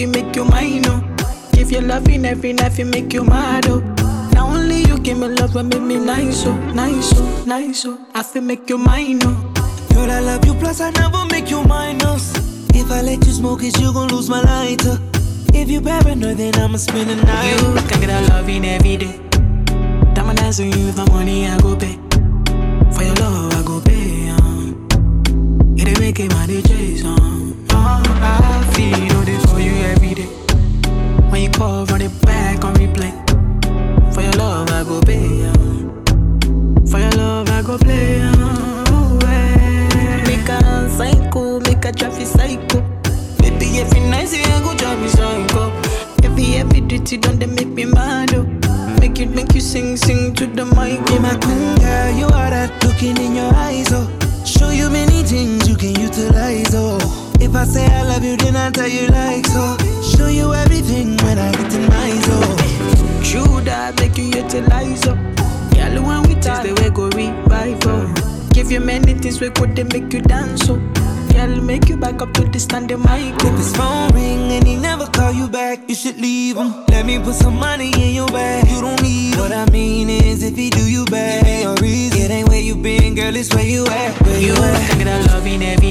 you make you mine, oh. Give you loving every night, you make you mad, oh. Now only you give me love and make me nice, oh, nice, oh, nice, oh. I feel make you mine, oh. Girl, I love you, plus I never make you minus. If I let you smoke it, you gon' lose my lighter. If you paranoid, then I'ma spend the night. You can get a loving every day. Diamond dance on you my money, I go pay. For your love, I go pay. Um. It ain't make it money. Um. Oh, I feel you every day. When you call, run it back on replay. For your love, I go pay. Um. For your love, I go play. Yeah. Make a psycho, make a traffic psycho. Baby, every night I go drive me psycho. Every every duty done they make me mad. Oh. Make you make you sing sing to the mic. Be my queen, girl, you are that looking in your eyes, oh. Show you many things you can utilize, oh. If I say I love you, then I'll tell you like so. Show you everything when I get in my zone. True that make you utilize up. Girl, when we taste the way go revive up. Give you many things we could they make you dance so. Girl, make you back up to the stand the mic. If his phone ring and he never call you back, you should leave him. Let me put some money in your bag. You don't need What I mean is, if he do you bad, it ain't reason. It ain't where you been, girl, it's where you at. Where You you at? can get a loving every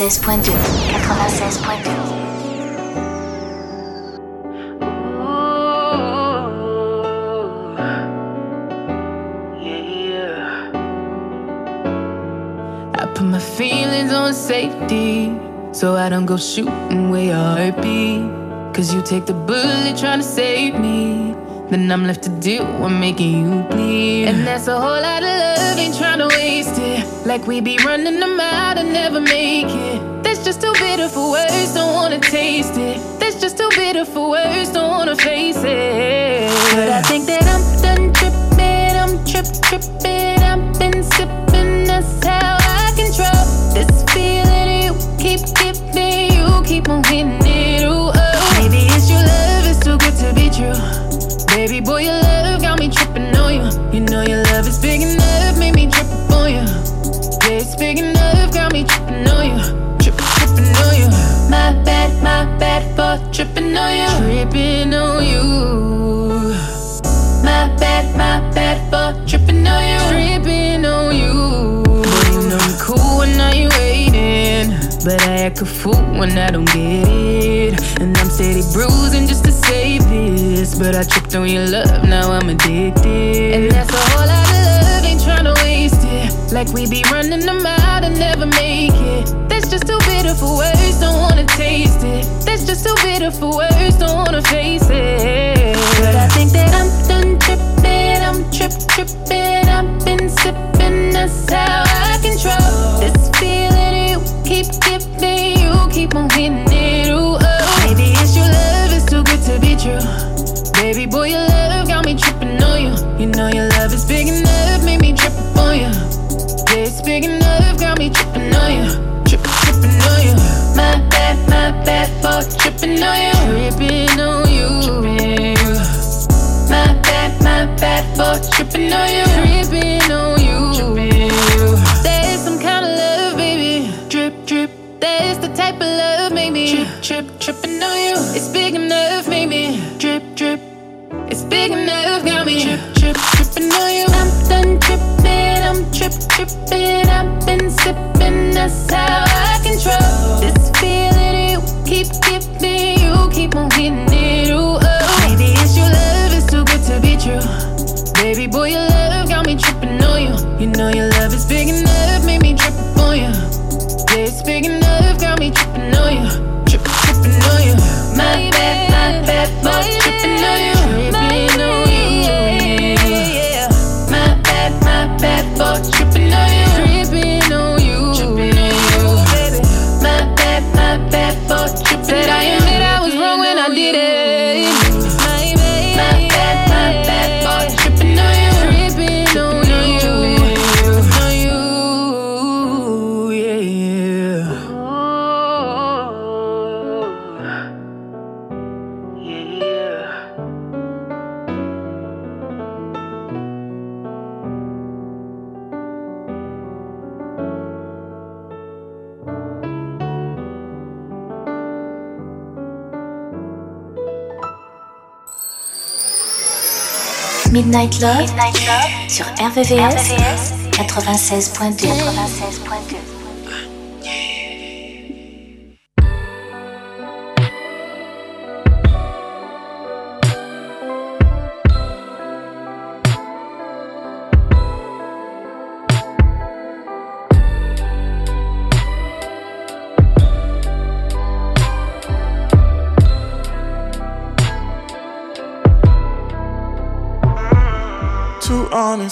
96.2. 96.2. I put my feelings on safety so I don't go shooting where your heart be. Cause you take the bullet trying to save me. Then I'm left to deal with making you bleed. And that's a whole lot of love, ain't trying to waste it. Like we be running them out and never make it. That's just too bitter for words, don't wanna taste it. That's just too bitter for words, don't wanna face it. But I think that I'm done tripping, I'm trip tripping. I've been sipping, that's how I control this feeling you keep giving. You keep on hitting it, ooh, oh. Maybe it's your love, it's too good to be true. Baby boy, your love got me tripping on you. You know your love is big enough, made me trip on you. Yeah, it's big enough, got me tripping on you. Tripping, on you. My bad, my bad for tripping on you. Tripping on you. My bad, my bad for tripping on you. Tripping on you. You know you cool when now you waiting. But I act a fool when I don't get it. And I'm steady bruising just to save this. But I tripped on your love, now I'm addicted. And that's a whole lot of love, ain't tryna waste it. Like we be running them out and never make it. Just too bitter for words, don't wanna taste it. That's just too bitter for words, don't wanna face it. But I think that I'm done tripping, I'm trip tripping. I've been sipping, that's how I control this feeling you keep giving. You keep on hitting it, ooh, oh. Maybe it's your love, it's too good to be true. Baby boy, your love got me tripping on you. You know your love is big enough, made me trip on you. Yeah, it's big enough, got me tripping on you tripping on you. My bad, my bad for tripping on you. Tripping on you. My bad, my bad for tripping on you. Tripping on you. Tripping. There is some kind of love, baby. Drip, drip. That is the type of love, maybe. Trip, trip, tripping on you. It's big enough, maybe. Drip, drip. It's big enough, got me. Trip, trip, tripping on you. I'm done tripping. I'm trip, tripping. That's how I control this feeling. You keep giving, you keep on getting Midnight Love, sur RVVS, 96.2. 96.2.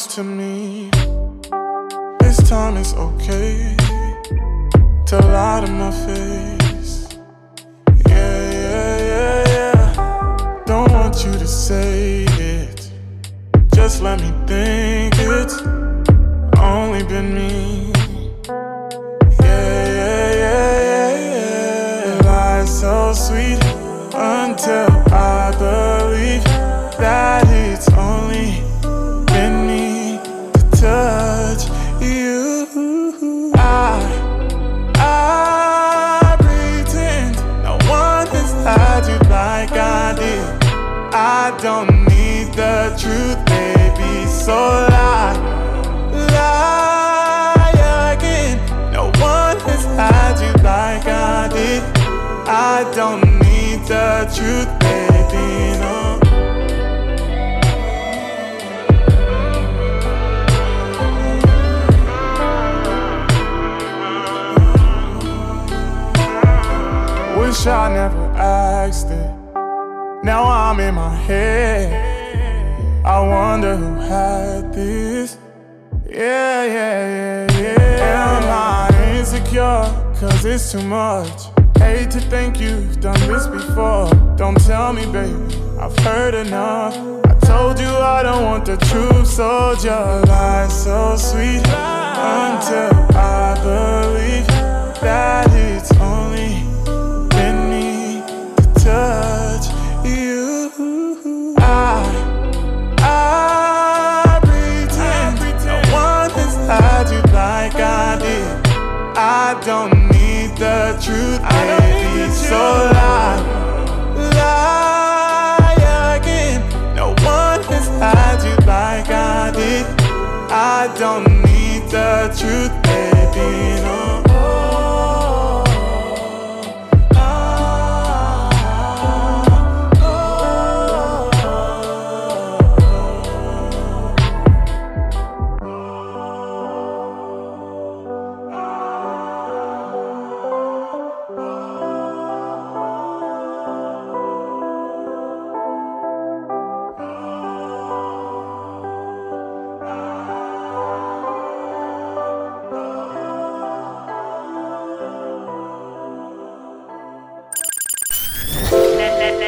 too to me. This time it's okay to lie to my face. Yeah, yeah, yeah, yeah. Don't want you to say it. Just let me think it's only been me. Yeah, yeah, yeah, yeah, yeah. Lies so sweet until I don't need the truth, baby. So lie, lie again. No one has had you like I did. I don't need the truth, Now I'm in my head. I wonder who had this. Yeah, yeah, yeah, yeah. Am I insecure? Cause it's too much. Hate to think you've done this before. Don't tell me, baby, I've heard enough. I told you I don't want the truth, so just lie so sweet until I believe that don't need the truth, baby. So lie, lie again. No one has had you like I did. I don't need the truth, baby.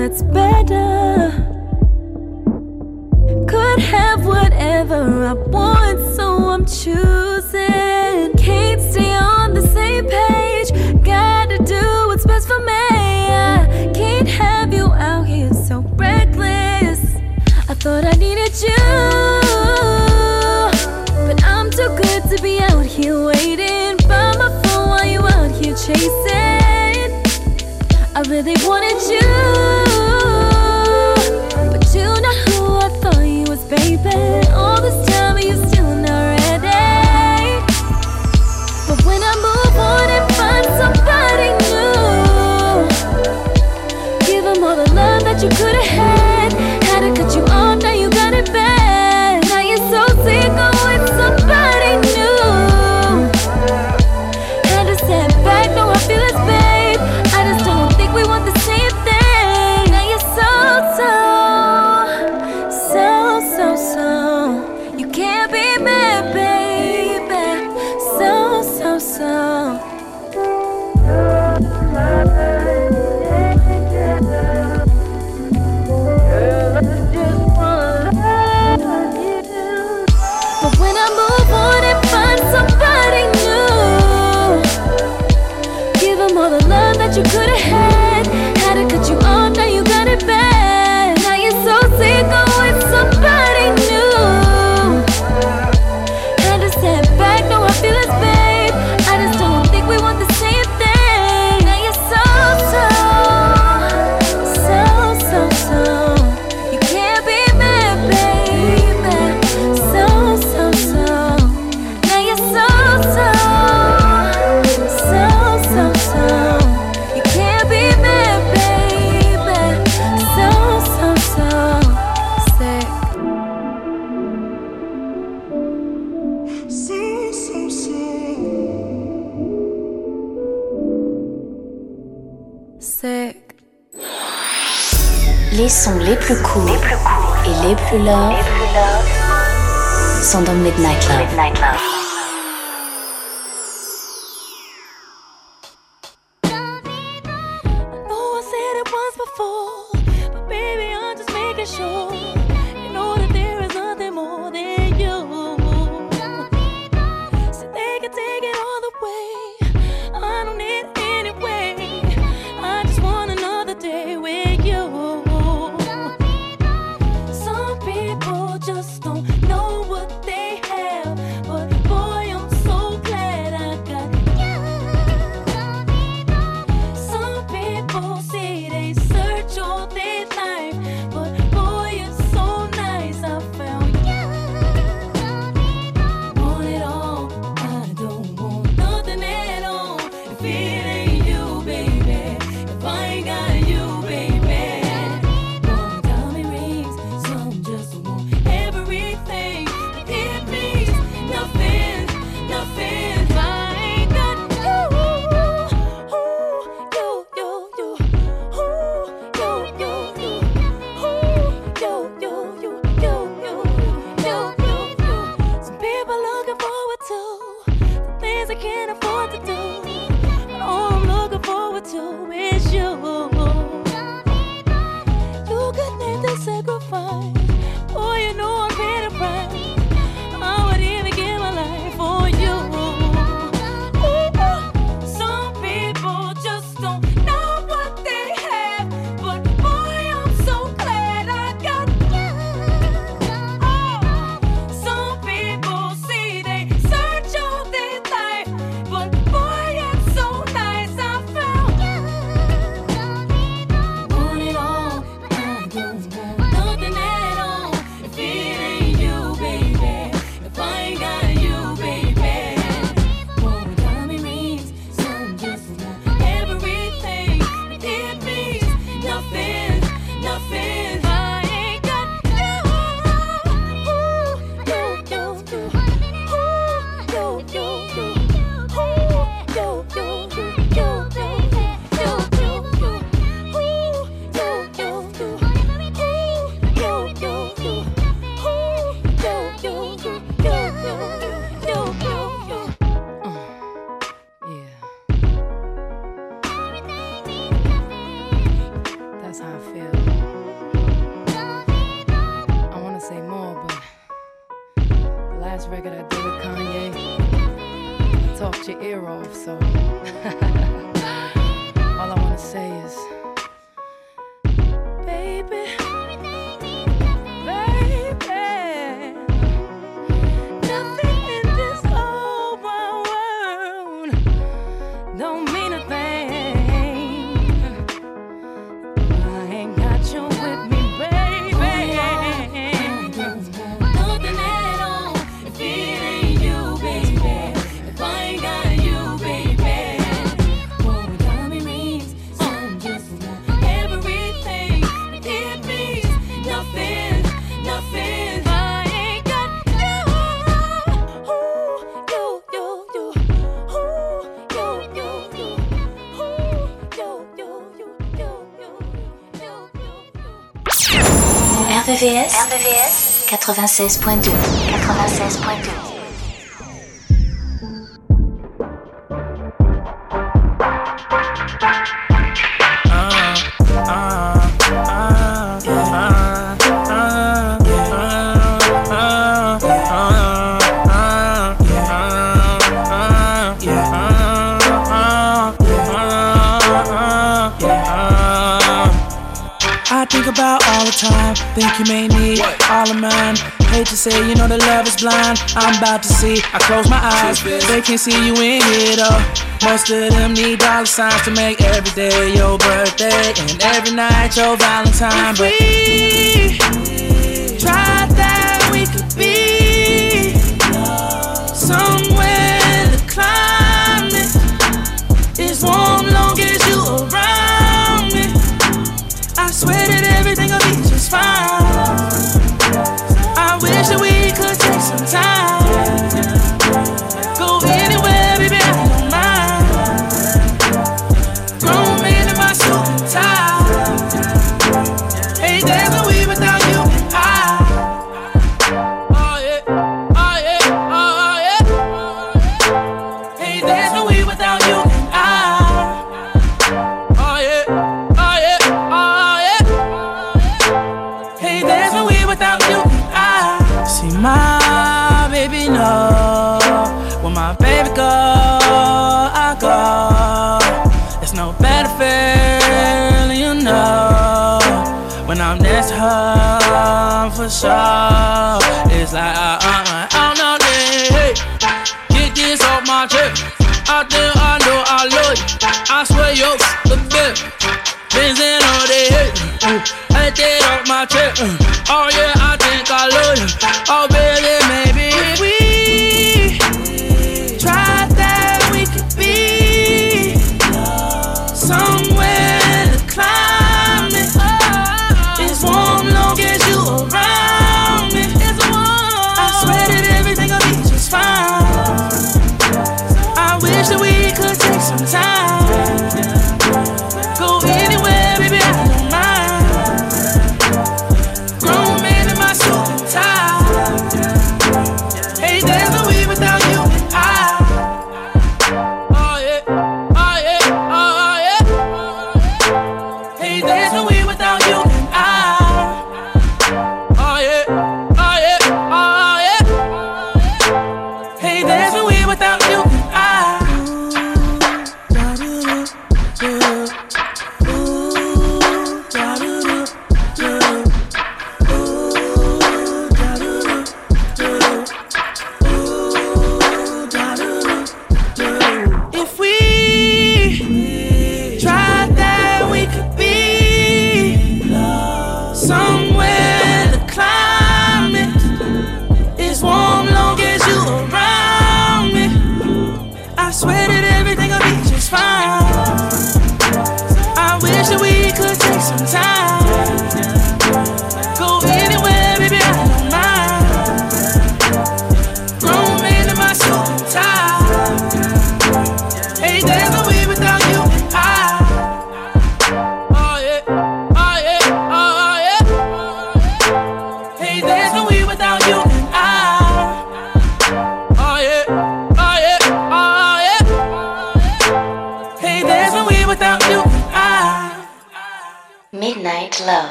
that's better. Could have whatever I want, so I'm choosing. les plus courts et les plus longs sont dans Midnight Love. Midnight Love. don't RVS, RVS 96.2 96.2 say, you know the love is blind. I'm about to see. I close my eyes, they can see you in it all. Most of them need dollar signs to make every day your birthday and every night your Valentine. But we tried that, we could be somewhere the climate is warm long as you around me. I swear that everything'll be just fine. some time.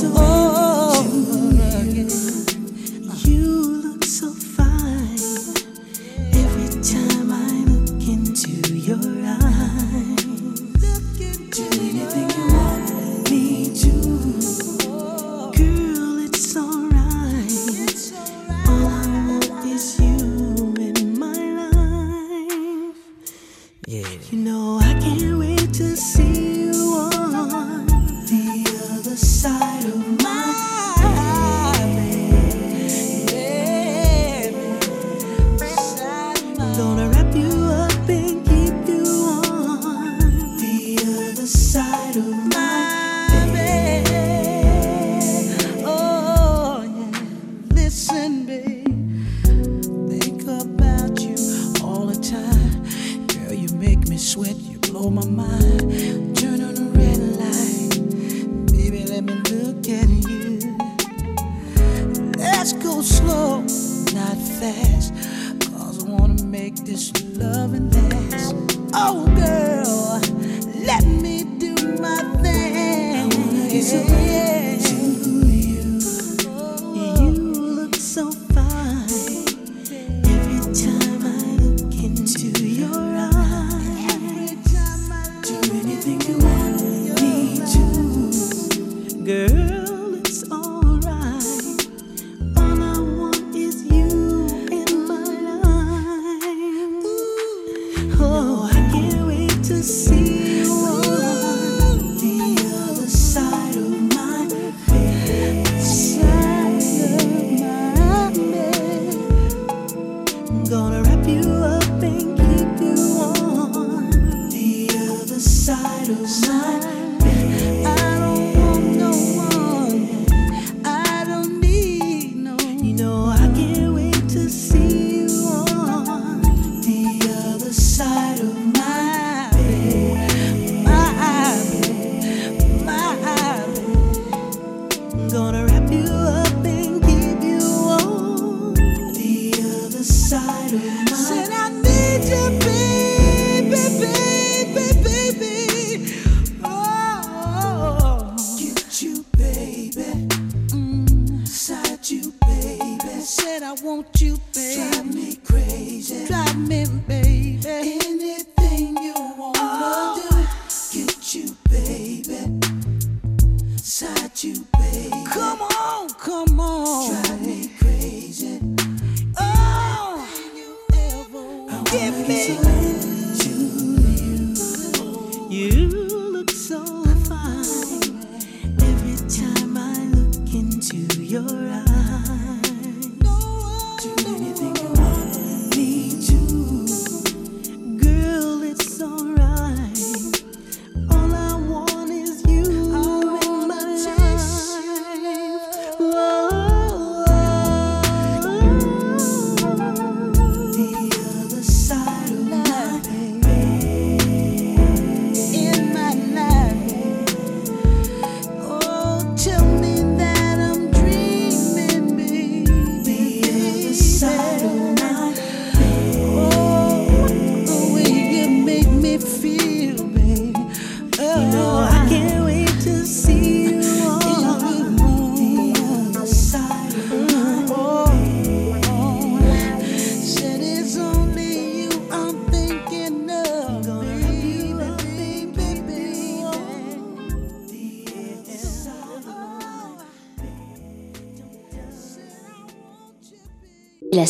so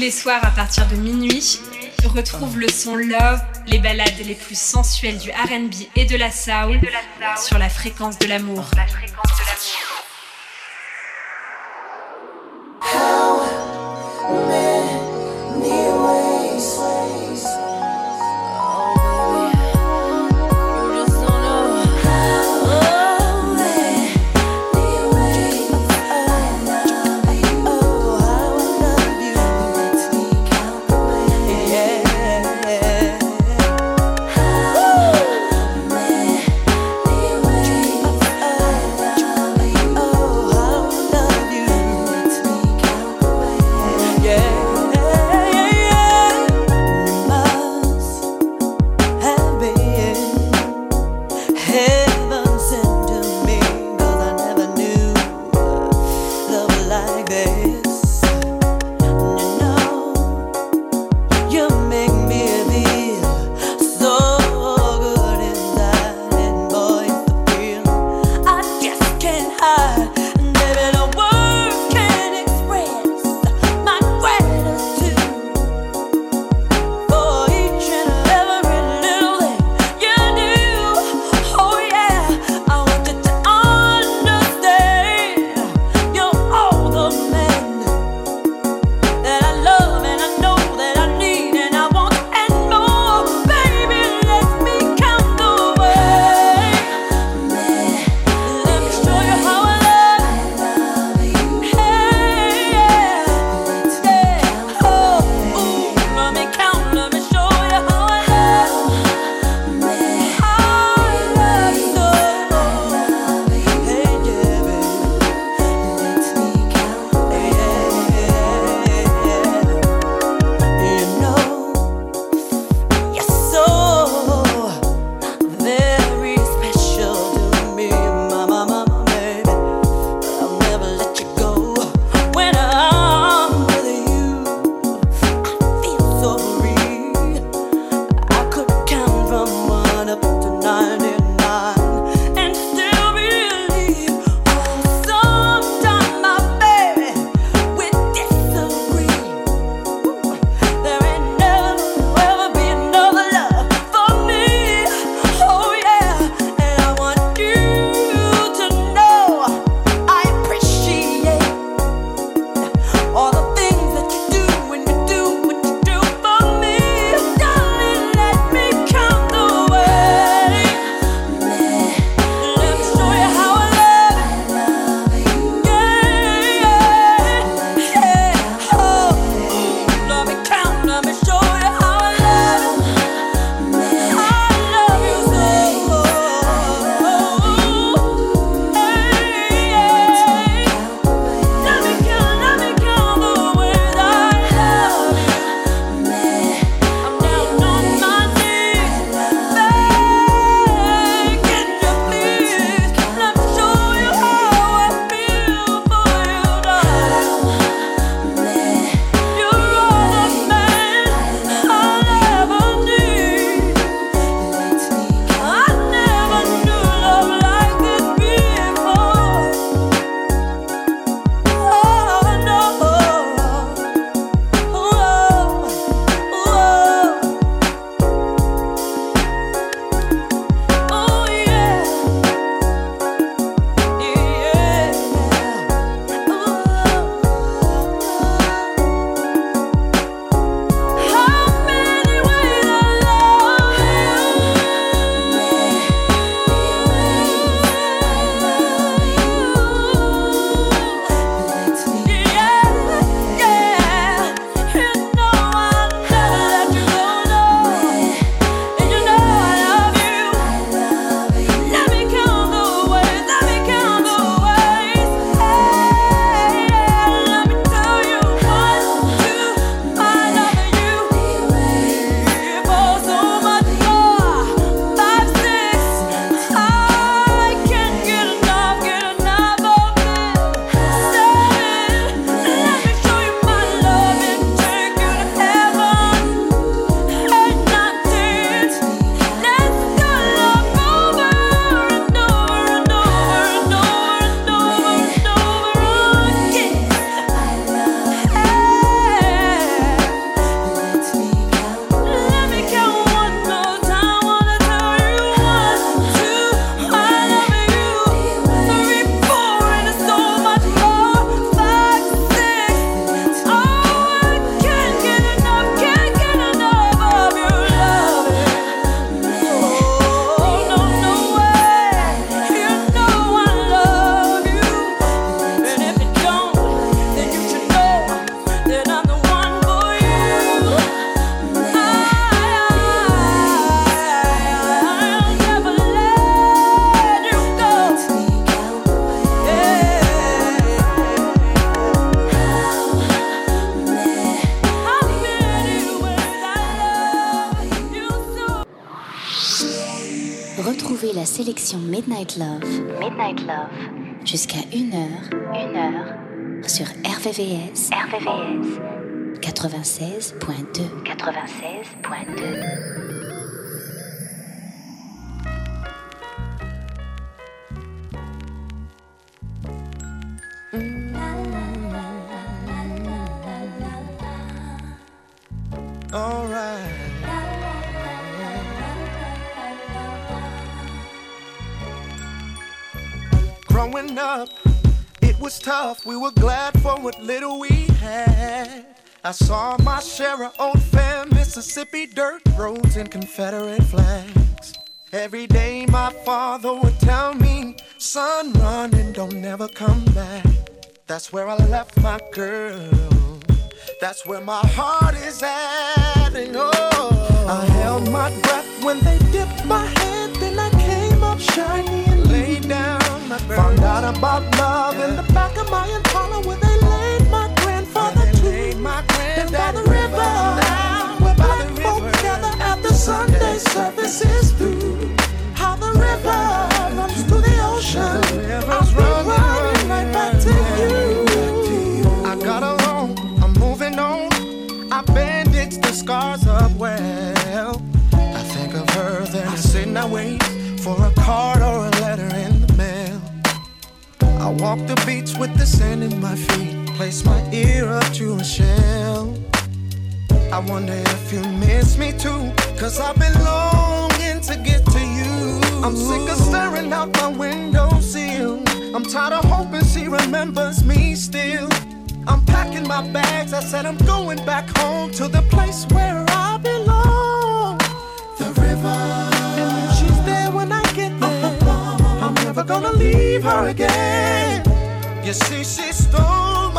les soirs à partir de minuit, retrouve le son Love, les balades les plus sensuelles du RB et de la soul sur la fréquence de l'amour. RVVS, RVVS, 96.2, 96.2. growing up, it was tough. We were glad for what little we had. I saw my share of old fam, Mississippi dirt roads and Confederate flags. Every day my father would tell me, son, run and don't never come back. That's where I left my girl. That's where my heart is at. And oh, I held my breath when they dipped my head, then I came up shiny and laid down. Found out about love in the back of my Impala laid my grandfather to. Down by the river, where black folk gather after Sunday services through. How the river runs to the ocean. I'll be running right back to you. I got along, I'm moving on. I bandaged the scars up well. I think of her, then I sit and I wait for a card or a letter in the mail. I walk the beach with the sand in my feet, place my ear up to a shell. I wonder if you miss me too, cause I've been longing to get to you. I'm sick of staring out my window sill. I'm tired of hoping she remembers me still. I'm packing my bags, I said I'm going back home to the place where I belong. The river. And she's there when I get there, I'm never gonna leave her again. You see, she stole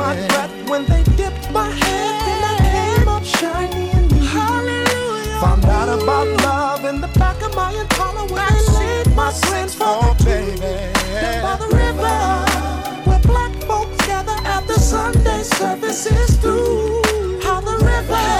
my breath when they dipped my head, then I came up shiny and new. Hallelujah. Found out about love in the back of my Impala when I laid my friends for oh, the baby. Down by the river, where black folks gather after Sunday services through. How the river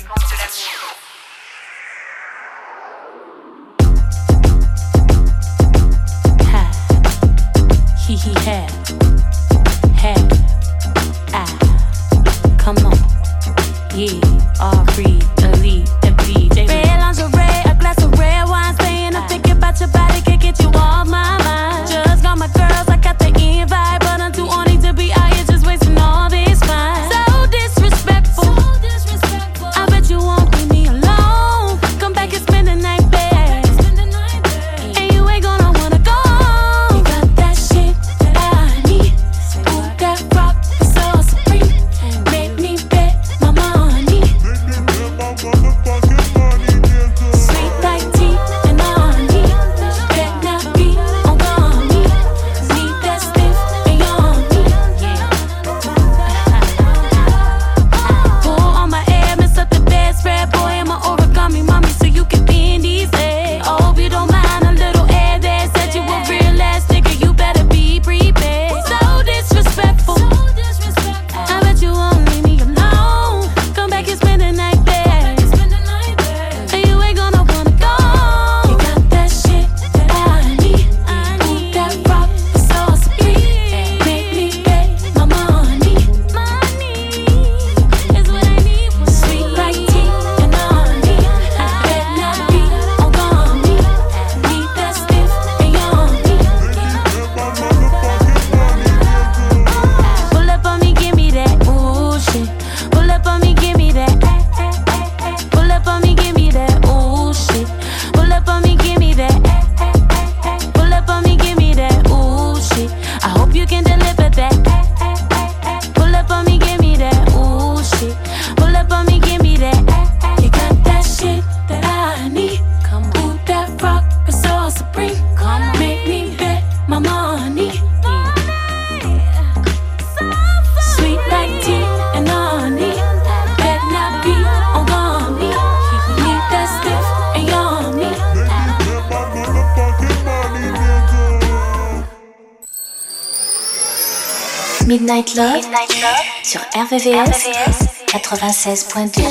RVVS, 96.2.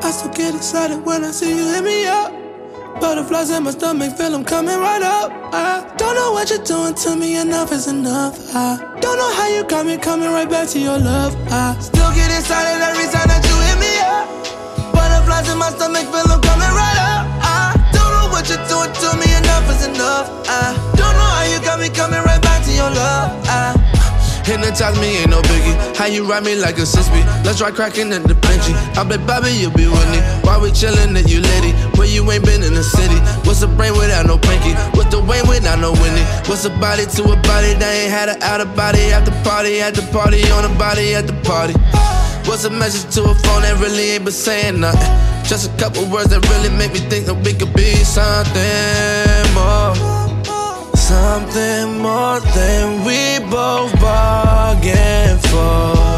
I still get excited when I see you hit me up. Butterflies in my stomach, feel them coming right up. I don't know what you're doing to me, enough is enough. I don't know how you got me coming right back to your love. I still get excited every time that you hit me up. Butterflies in my stomach, feel them coming right up. I don't know what you're doing to me, enough is enough. I don't know how you got me coming right back to your love. I Hypnotize me, ain't no biggie. How you ride me like a sissy? Let's try cracking in the Benchy. I bet Bobby, you'll be with me. Why we chillin' at you lady? Where you ain't been in the city? What's a brain without no pinky? What's the way without no winning? What's a body to a body that ain't had a out of body at the party, at the party, on a body at the party? What's a message to a phone that really ain't been saying nothing? Just a couple words that really make me think that we could be something more. Something more than we both bargained for.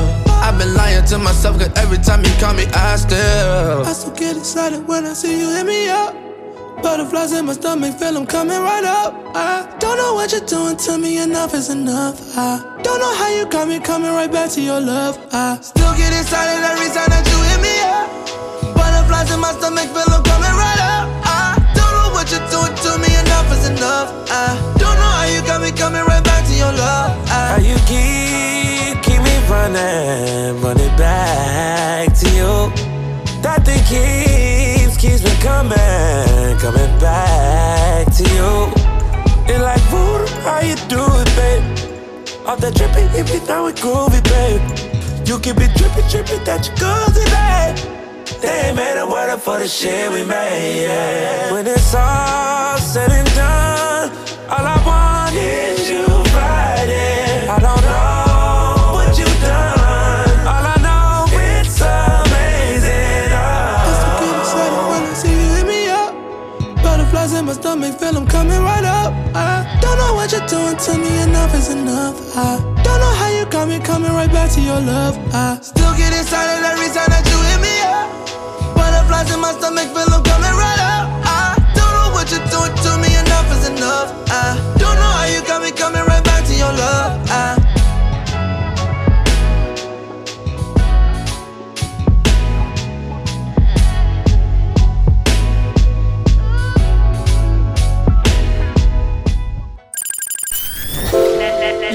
I've been lying to myself, cause every time you call me, I still. I still get excited when I see you hit me up. Butterflies in my stomach, feel them coming right up. I don't know what you're doing to me, enough is enough. I don't know how you got me coming right back to your love. I still get excited every time that you hit me up. Butterflies in my stomach, feel them coming right up. I don't know what you're doing to me, enough is enough. I don't know how you got me coming right back to your love. I How you keep, keep me running, running back to you. That thing keeps, keeps me coming, coming back to you. It like voodoo, how you do it, babe? Off that drippy, if you know it groovy, babe. You can be drippy, drippy, that you good today. They ain't made a word up for the shit we made, yeah. When it's all said and done, all I want is is enough. I don't know how you got me coming right back to your love. I still get excited every time that you hit me up. Butterflies in my stomach, feel them coming right up. I don't know what you're doing to me, enough is enough. I don't know how you got me coming right back to your love. I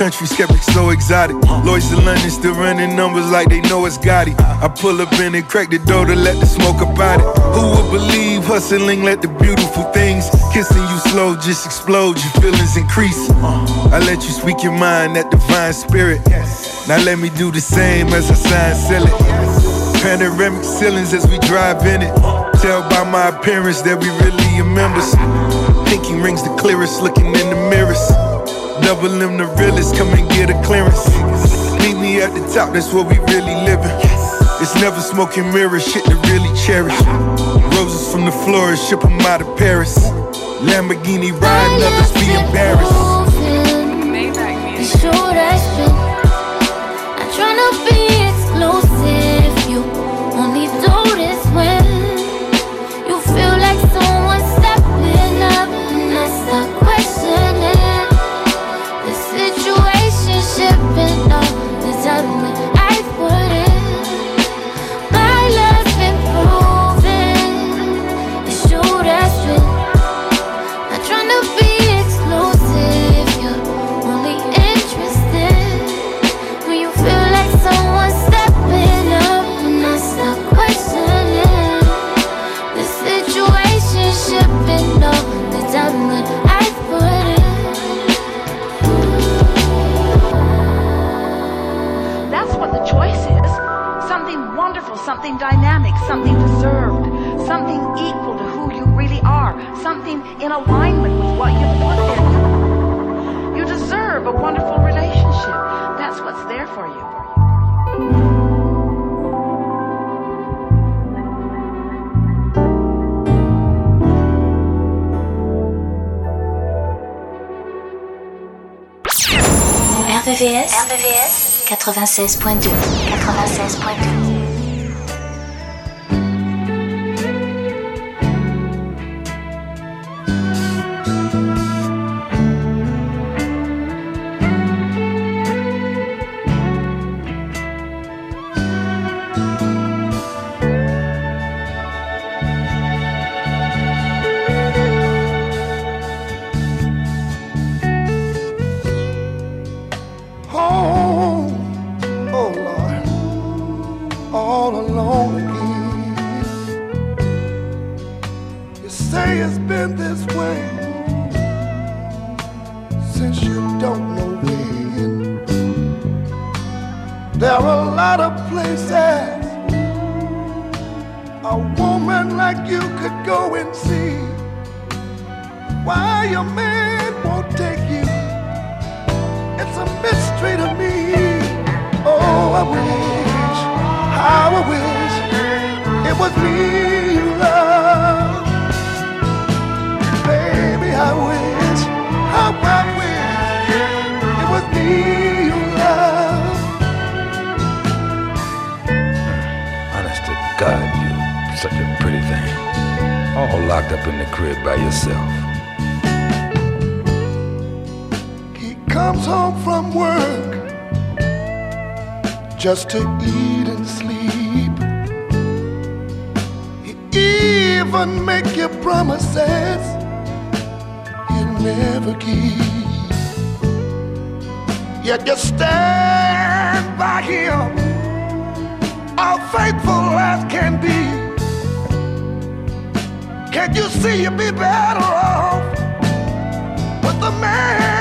in kept it so exotic. Lloyds of London still running numbers like they know it's Gotti. I pull up in and crack the door to let the smoke about it. Who would believe hustling let the beautiful things kissing you slow just explode, your feelings increase. I let you speak your mind, that divine spirit. Now let me do the same as I sign, sell it. Panoramic ceilings as we drive in it. Tell by my appearance that we really are members. Pinky rings the clearest, looking in the mirrors. Double M the realest, come and get a clearance. Meet me at the top, that's where we really living. It's never smoking mirrors, shit to really cherish. Roses from the florist, ship 'em out of Paris. Lamborghini riding, others be embarrassed. It's true equal to who you really are, something in alignment with what you've put in. You deserve a wonderful relationship. That's what's there for you. RVVS, RVVS 96.2 96.2 just to eat and sleep. He even make you promises you'll never keep. Yet you stand by him, how faithful as can be. Can't you see you'd be better off with the man?